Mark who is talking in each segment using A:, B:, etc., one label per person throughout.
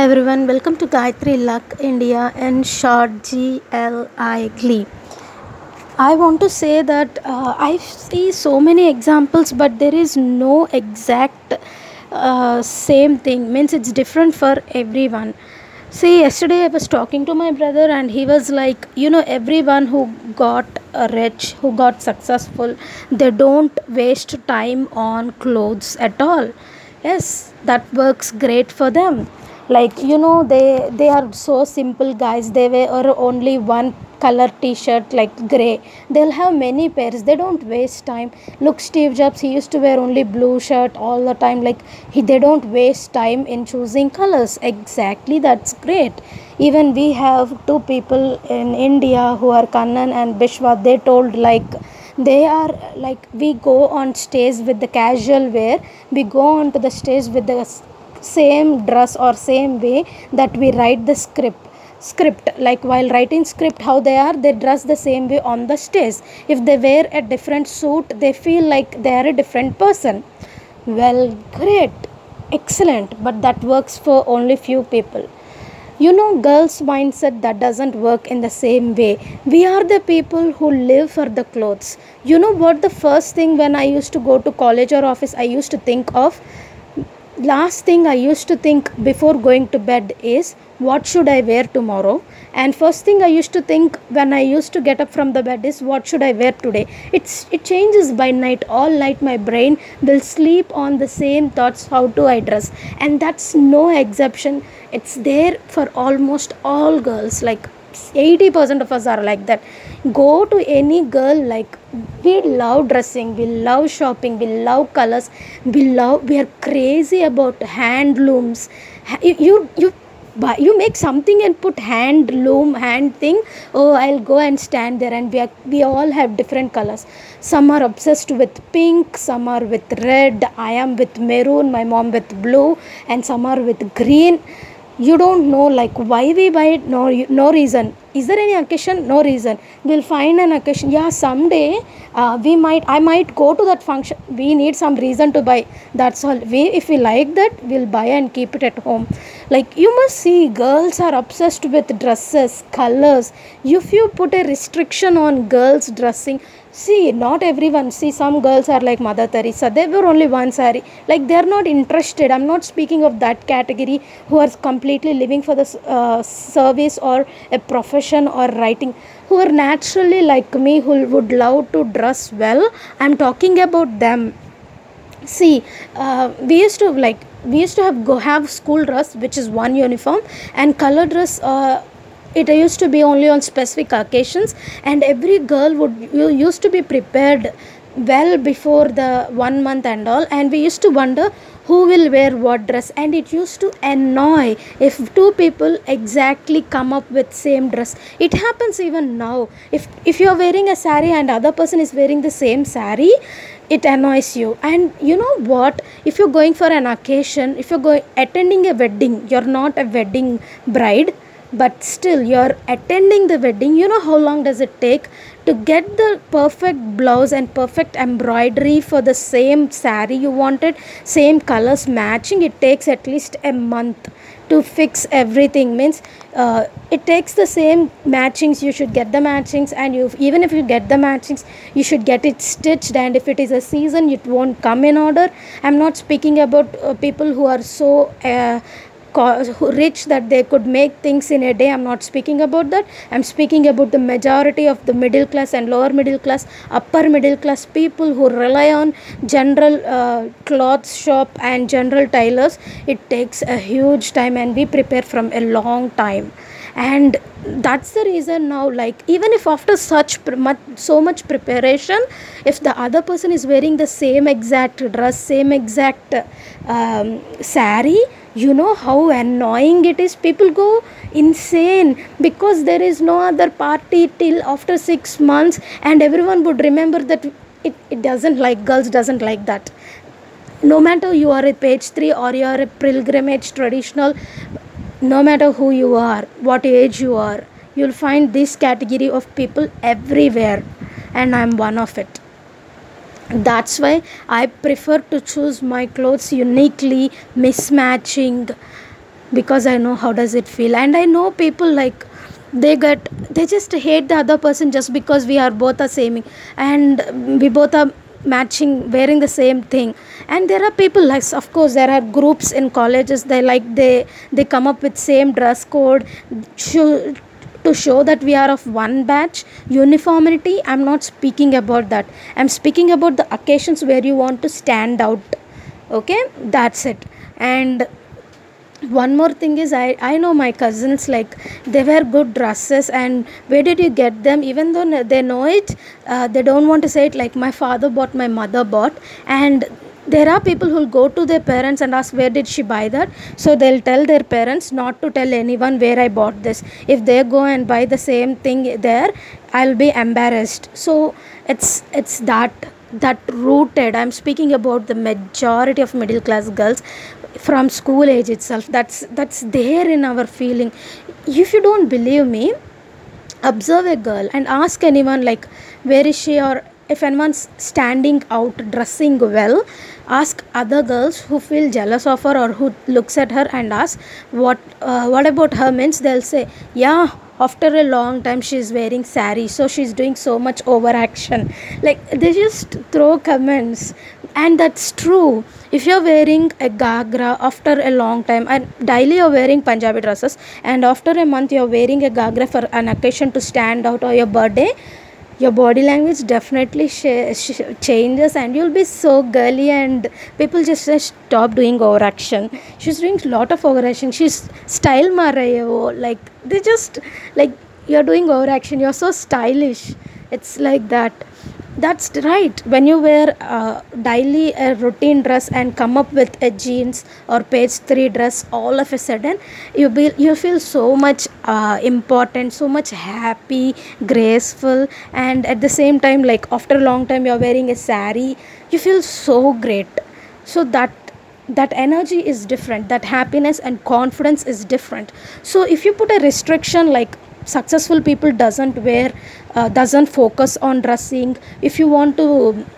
A: Hi everyone, welcome to Gayatri Luck India and short GLI Glee. I want to say that uh, I see so many examples, but there is no exact uh, same thing. Means it's different for everyone. See, yesterday I was talking to my brother, and he was like, you know, everyone who got rich, who got successful, they don't waste time on clothes at all. Yes, that works great for them like you know they they are so simple guys. They wear only one color t-shirt like gray. They'll have many pairs. They don't waste time. Look steve jobs he used to wear only blue shirt all the time. Like he they don't waste time in choosing colors. Exactly that's great. Even we have two people in india who are kannan and Biswa. They told like they are like we go on stage with the casual wear. We go on to the stage with the same dress or same way that we write the script. Script like while writing script how they are they dress the same way on the stage. If they wear a different suit they feel like they are a different person. Well great. Excellent. But that works for only few people. You know girls mindset that doesn't work in the same way. We are the people who live for the clothes. You know what the first thing when i used to go to college or office i used to think of last thing i used to think before going to bed is what should i wear tomorrow? And first thing i used to think when i used to get up from the bed is what should i wear today? It's it changes by night. All night my brain will sleep on the same thoughts how to i dress? And that's no exception. It's there for almost all girls. Like 80% of us are like that. Go to any girl like we love dressing we love shopping we love colors we love we are crazy about handlooms. You you buy you make something and put hand loom hand thing oh i'll go and stand there and we are, we all have different colors. Some are obsessed with pink some are with red. I am with maroon my mom with blue and some are with green you don't know like why we buy it no no reason. Is there any occasion? No reason. We'll find an occasion. Yeah someday uh, we might i might go to that function. We need some reason to buy. That's all. We if we like that we'll buy and keep it at home. Like you must see girls are obsessed with dresses colors. If you put a restriction on girls dressing see not everyone. See some girls are like mother teresa they were only one sari like they are not interested. I'm not speaking of that category who are completely living for the uh, service or a profession or writing. Who are naturally like me who would love to dress well. I'm talking about them. See uh, we used to like we used to have go have school dress which is one uniform and color dress uh, it used to be only on specific occasions and every girl would used to be prepared well before the one month and all. And we used to wonder who will wear what dress. And it used to annoy if two people exactly come up with same dress. It happens even now. If if you are wearing a sari and other person is wearing the same sari it annoys you. And you know what? If you're going for an occasion if you're going attending a wedding you're not a wedding bride but still you're attending the wedding. You know how long does it take to get the perfect blouse and perfect embroidery for the same sari you wanted same colors matching? It takes at least a month to fix everything. Means uh, it takes the same matchings. You should get the matchings and you even if you get the matchings you should get it stitched. And if it is a season it won't come in order. I'm not speaking about uh, people who are so uh, rich that they could make things in a day. I'm not speaking about that. I'm speaking about the majority of the middle class and lower middle class upper middle class people who rely on general uh, clothes shop and general tailors. It takes a huge time and we prepare from a long time and that's the reason now like even if after such so much preparation if the other person is wearing the same exact dress same exact um, sari you know how annoying it is. People go insane because there is no other party till after 6 months and everyone would remember that it, it doesn't like girls doesn't like that. No matter you are a page 3 or you are a pilgrimage traditional no matter who you are what age you are you'll find this category of people everywhere and i'm one of it. That's why i prefer to choose my clothes uniquely mismatching because i know how does it feel. And i know people like they get they just hate the other person just because we are both the same. And we both are matching wearing the same thing. And there are people like of course there are groups in colleges they like they they come up with same dress code show, to show that we are of one batch. Uniformity i'm not speaking about that. I'm speaking about the occasions where you want to stand out. Okay? That's it. And one more thing is I, I know my cousins like they wear good dresses and where did you get them? Even though they know it uh, they don't want to say it like my father bought my mother bought. And there are people who'll go to their parents and ask where did she buy that? So they'll tell their parents not to tell anyone where i bought this. If they go and buy the same thing there i'll be embarrassed. So it's it's that that rooted. I'm speaking about the majority of middle class girls from school age itself that's that's there in our feeling. If you don't believe me observe a girl and ask anyone like where is she? Or if anyone's standing out dressing well ask other girls who feel jealous of her or who looks at her and ask what uh, what about her? Means they'll say yeah after a long time she's wearing sari so she's doing so much overaction like they just throw comments and that's true. If you're wearing a gagra after a long time and daily you're wearing punjabi dresses and after a month you're wearing a gagra for an occasion to stand out or your birthday your body language definitely sh- sh- changes and you'll be so girly and people just stop doing overaction. She's doing a lot of overaction. She's style marayo like they just like you're doing overaction. You're so stylish. It's like that that's right. When you wear uh, daily a routine dress and come up with a jeans or page 3 dress all of a sudden you be you feel so much uh, important so much happy graceful and at the same time like after a long time you're wearing a sari you feel so great. So that that energy is different. That happiness and confidence is different. So if you put a restriction like successful people doesn't wear uh, doesn't focus on dressing. If you want to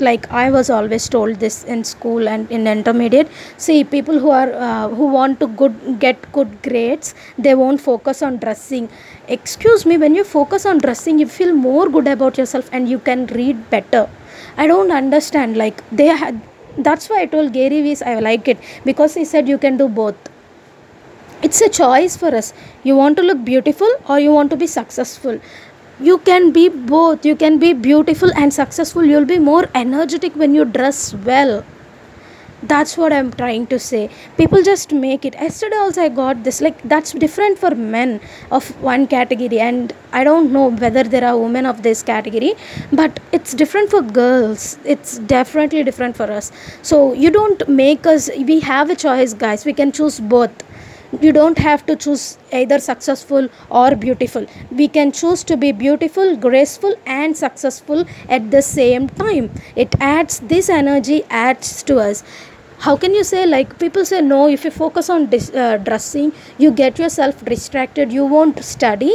A: like i was always told this in school and in intermediate. See people who are uh, who want to good get good grades they won't focus on dressing. Excuse me when you focus on dressing you feel more good about yourself and you can read better. I don't understand like they had that's why i told gary vee i like it because he said you can do both it's a choice for us. You want to look beautiful or you want to be successful? You can be both. You can be beautiful and successful. You'll be more energetic when you dress well. That's what i'm trying to say. People just make it. Yesterday also i got this like that's different for men of one category. And i don't know whether there are women of this category but it's different for girls. It's definitely different for us. So you don't make us we have a choice guys. We can choose both you don't have to choose either successful or beautiful. We can choose to be beautiful graceful and successful at the same time. It adds this energy adds to us. How can you say like people say no if you focus on dis- uh, dressing you get yourself distracted. You won't study.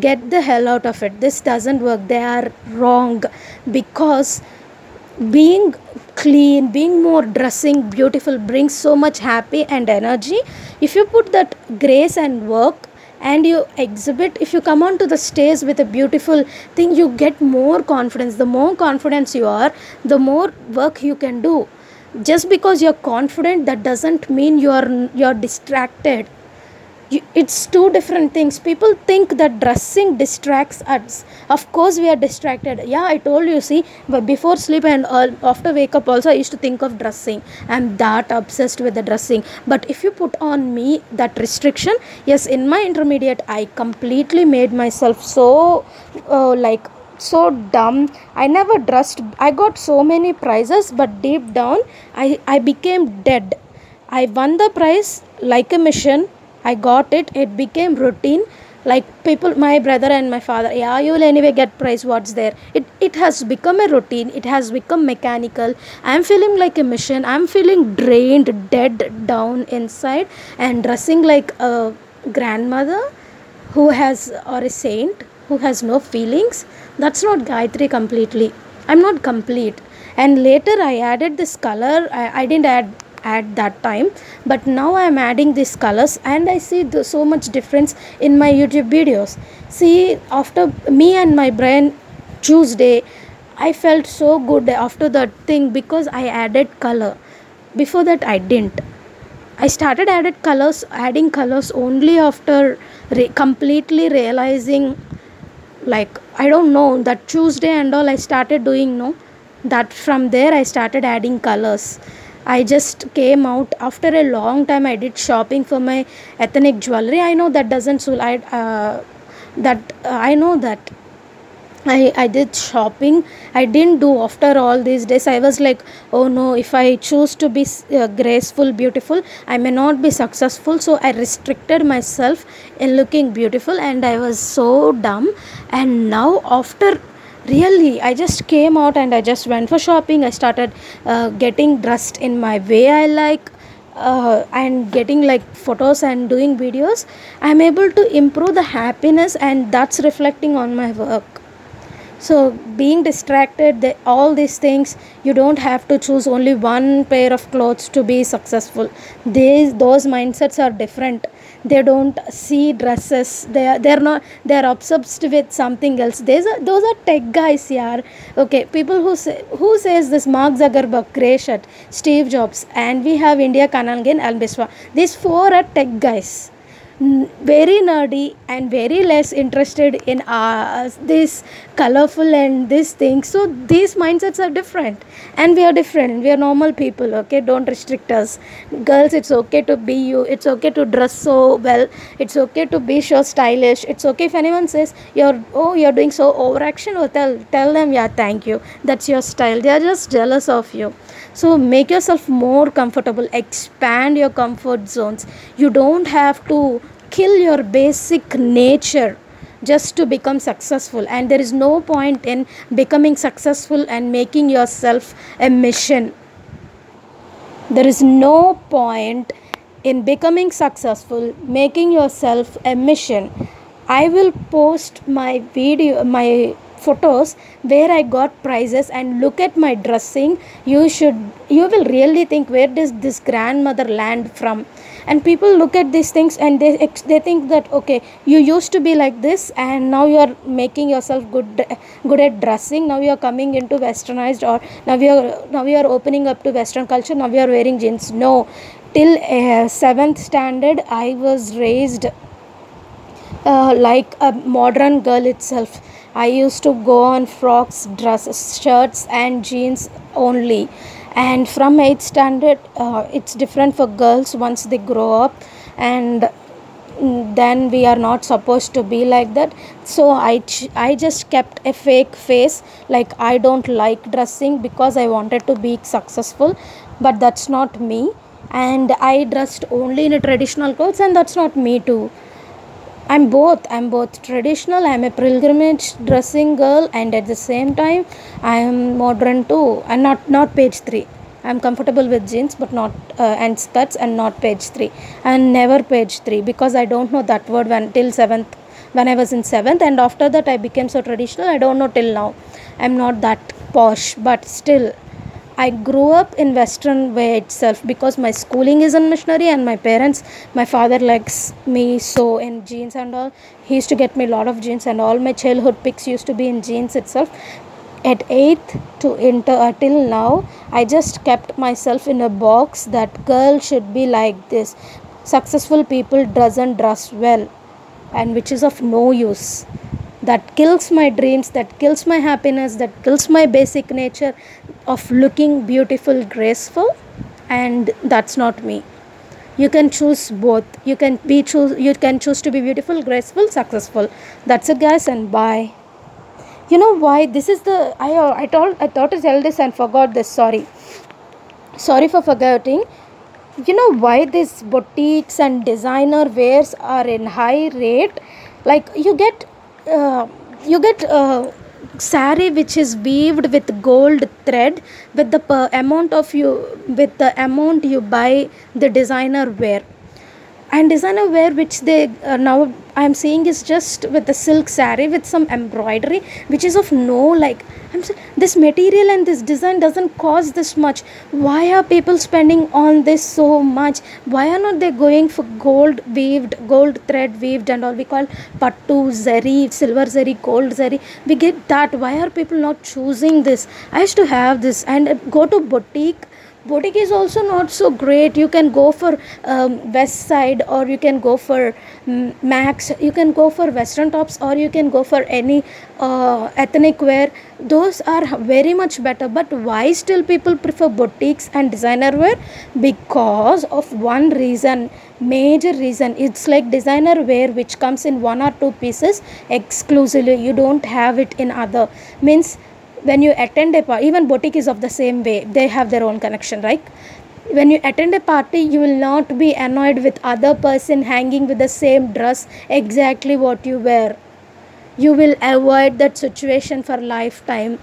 A: Get the hell out of it. This doesn't work. They are wrong. Because being clean being more dressing beautiful brings so much happy and energy. If you put that grace and work and you exhibit if you come onto the stage with a beautiful thing you get more confidence. The more confidence you are the more work you can do. Just because you're confident that doesn't mean you're you're distracted it's two different things. People think that dressing distracts us. Of course we are distracted. Yeah i told you see but before sleep and uh, after wake up also i used to think of dressing. I'm that obsessed with the dressing. But if you put on me that restriction yes in my intermediate i completely made myself so uh, like so dumb. I never dressed. I got so many prizes but deep down i i became dead. I won the prize like a mission I got it. It became routine. Like people, my brother and my father, yeah, you will anyway get prize. What's there? It it has become a routine. It has become mechanical. I'm feeling like a machine. I'm feeling drained, dead down inside, and dressing like a grandmother who has or a saint who has no feelings. That's not Gayatri completely. I'm not complete. And later I added this color. I, I didn't add add that time. But now i am adding these colors and i see the, so much difference in my youtube videos. See after me and my brain tuesday i felt so good after that thing because i added color. Before that i didn't. I started added colors adding colors only after re- completely realizing like i don't know that tuesday and all i started doing no? That from there i started adding colors i just came out after a long time. I did shopping for my ethnic jewelry. I know that doesn't so i uh, that uh, i know that. I, I did shopping. I didn't do after all these days. I was like oh no if i choose to be uh, graceful beautiful i may not be successful. So i restricted myself in looking beautiful and i was so dumb. And now after really i just came out and i just went for shopping. I started uh, getting dressed in my way i like uh, and getting like photos and doing videos. I'm able to improve the happiness and that's reflecting on my work. So being distracted all these things you don't have to choose only one pair of clothes to be successful. These those mindsets are different they don't see dresses. They are they're not they're obsessed with something else. These are those are tech guys yeah okay people who say who says this mark zuckerberg gray shirt steve jobs and we have india Kanan Gill and Biswa. These four are tech guys. Very nerdy and very less interested in uh, this colorful and this thing. So these mindsets are different. And we are different. We are normal people okay? Don't restrict us. Girls it's okay to be you. It's okay to dress so well. It's okay to be so stylish. It's okay if anyone says you're oh you're doing so overaction or tell tell them yeah thank you. That's your style. They are just jealous of you. So make yourself more comfortable. Expand your comfort zones. You don't have to kill your basic nature just to become successful. And there is no point in becoming successful and making yourself a mission. There is no point in becoming successful making yourself a mission. I will post my video my photos where I got prizes and look at my dressing, you should you will really think where does this grandmother land from? And people look at these things and they they think that okay, you used to be like this and now you are making yourself good good at dressing. Now you are coming into westernized or now you are now you are opening up to western culture. Now you are wearing jeans. No, till uh, seventh standard I was raised uh, like a modern girl itself I used to go on frocks, dresses, shirts, and jeans only. And from 8th standard, uh, it's different for girls once they grow up, and then we are not supposed to be like that. So I, ch- I just kept a fake face, like I don't like dressing because I wanted to be successful, but that's not me. And I dressed only in a traditional clothes, and that's not me too I'm both. I'm both traditional. I'm a pilgrimage dressing girl, and at the same time, I am modern too. And not not page three. I'm comfortable with jeans, but not uh, and skirts, and not page three. And never page three because I don't know that word when till seventh. When I was in seventh, and after that I became so traditional. I don't know till now. I'm not that posh, but still I grew up in Western way itself because my schooling is in missionary and my parents, my father likes me so in jeans and all. He used to get me a lot of jeans and all my childhood pics used to be in jeans itself. At 8th to inter uh, till now, I just kept myself in a box that girl should be like this. Successful people doesn't dress well and which is of no use that kills my dreams that kills my happiness that kills my basic nature of looking beautiful graceful and that's not me. You can choose both. You can be choose you can choose to be beautiful graceful successful. That's it guys and bye. You know why? This is the i uh, i told i thought to tell this and forgot this sorry. Sorry for forgetting. You know why these boutiques and designer wares are in high rate? Like you get uh, you get uh, sari which is weaved with gold thread with the amount of you with the amount you buy the designer wear and designer wear which they uh, now i'm seeing is just with the silk saree with some embroidery which is of no like i'm saying this material and this design doesn't cost this much. Why are people spending on this so much? Why are not they going for gold weaved gold thread weaved and all? We call pattu zari silver zari gold zari. We get that. Why are people not choosing this? I used to have this and go to boutique boutique is also not so great. You can go for um, Westside or you can go for mm, max. You can go for western tops or you can go for any uh, ethnic wear. Those are very much better. But why still people prefer boutiques and designer wear? Because of one reason major reason. It's like designer wear which comes in one or two pieces exclusively. You don't have it in other. Means when you attend a party even boutique is of the same way they have their own connection right? When you attend a party you will not be annoyed with other person hanging with the same dress exactly what you wear. You will avoid that situation for lifetime.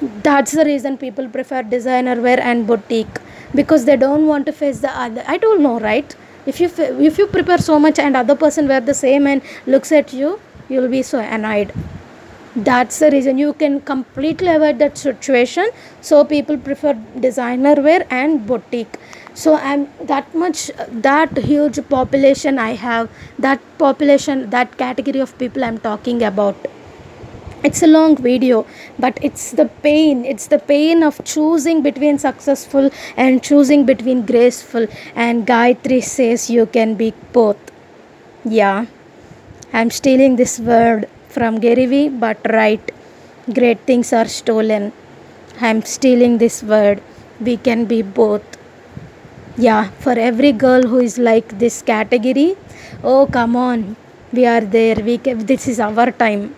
A: That's the reason people prefer designer wear and boutique because they don't want to face the other. I don't know right? If you if you prepare so much and other person wear the same and looks at you you'll be so annoyed that's the reason you can completely avoid that situation. So people prefer designer wear and boutique. So i'm that much that huge population i have that population that category of people i'm talking about. It's a long video but it's the pain. It's the pain of choosing between successful and choosing between graceful. And gayatri says you can be both. Yeah. I'm stealing this word from Gary Vee, but right, great things are stolen. I'm stealing this word. We can be both. Yeah, for every girl who is like this category, oh come on, we are there. We can, this is our time.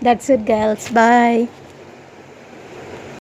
A: That's it, girls. Bye.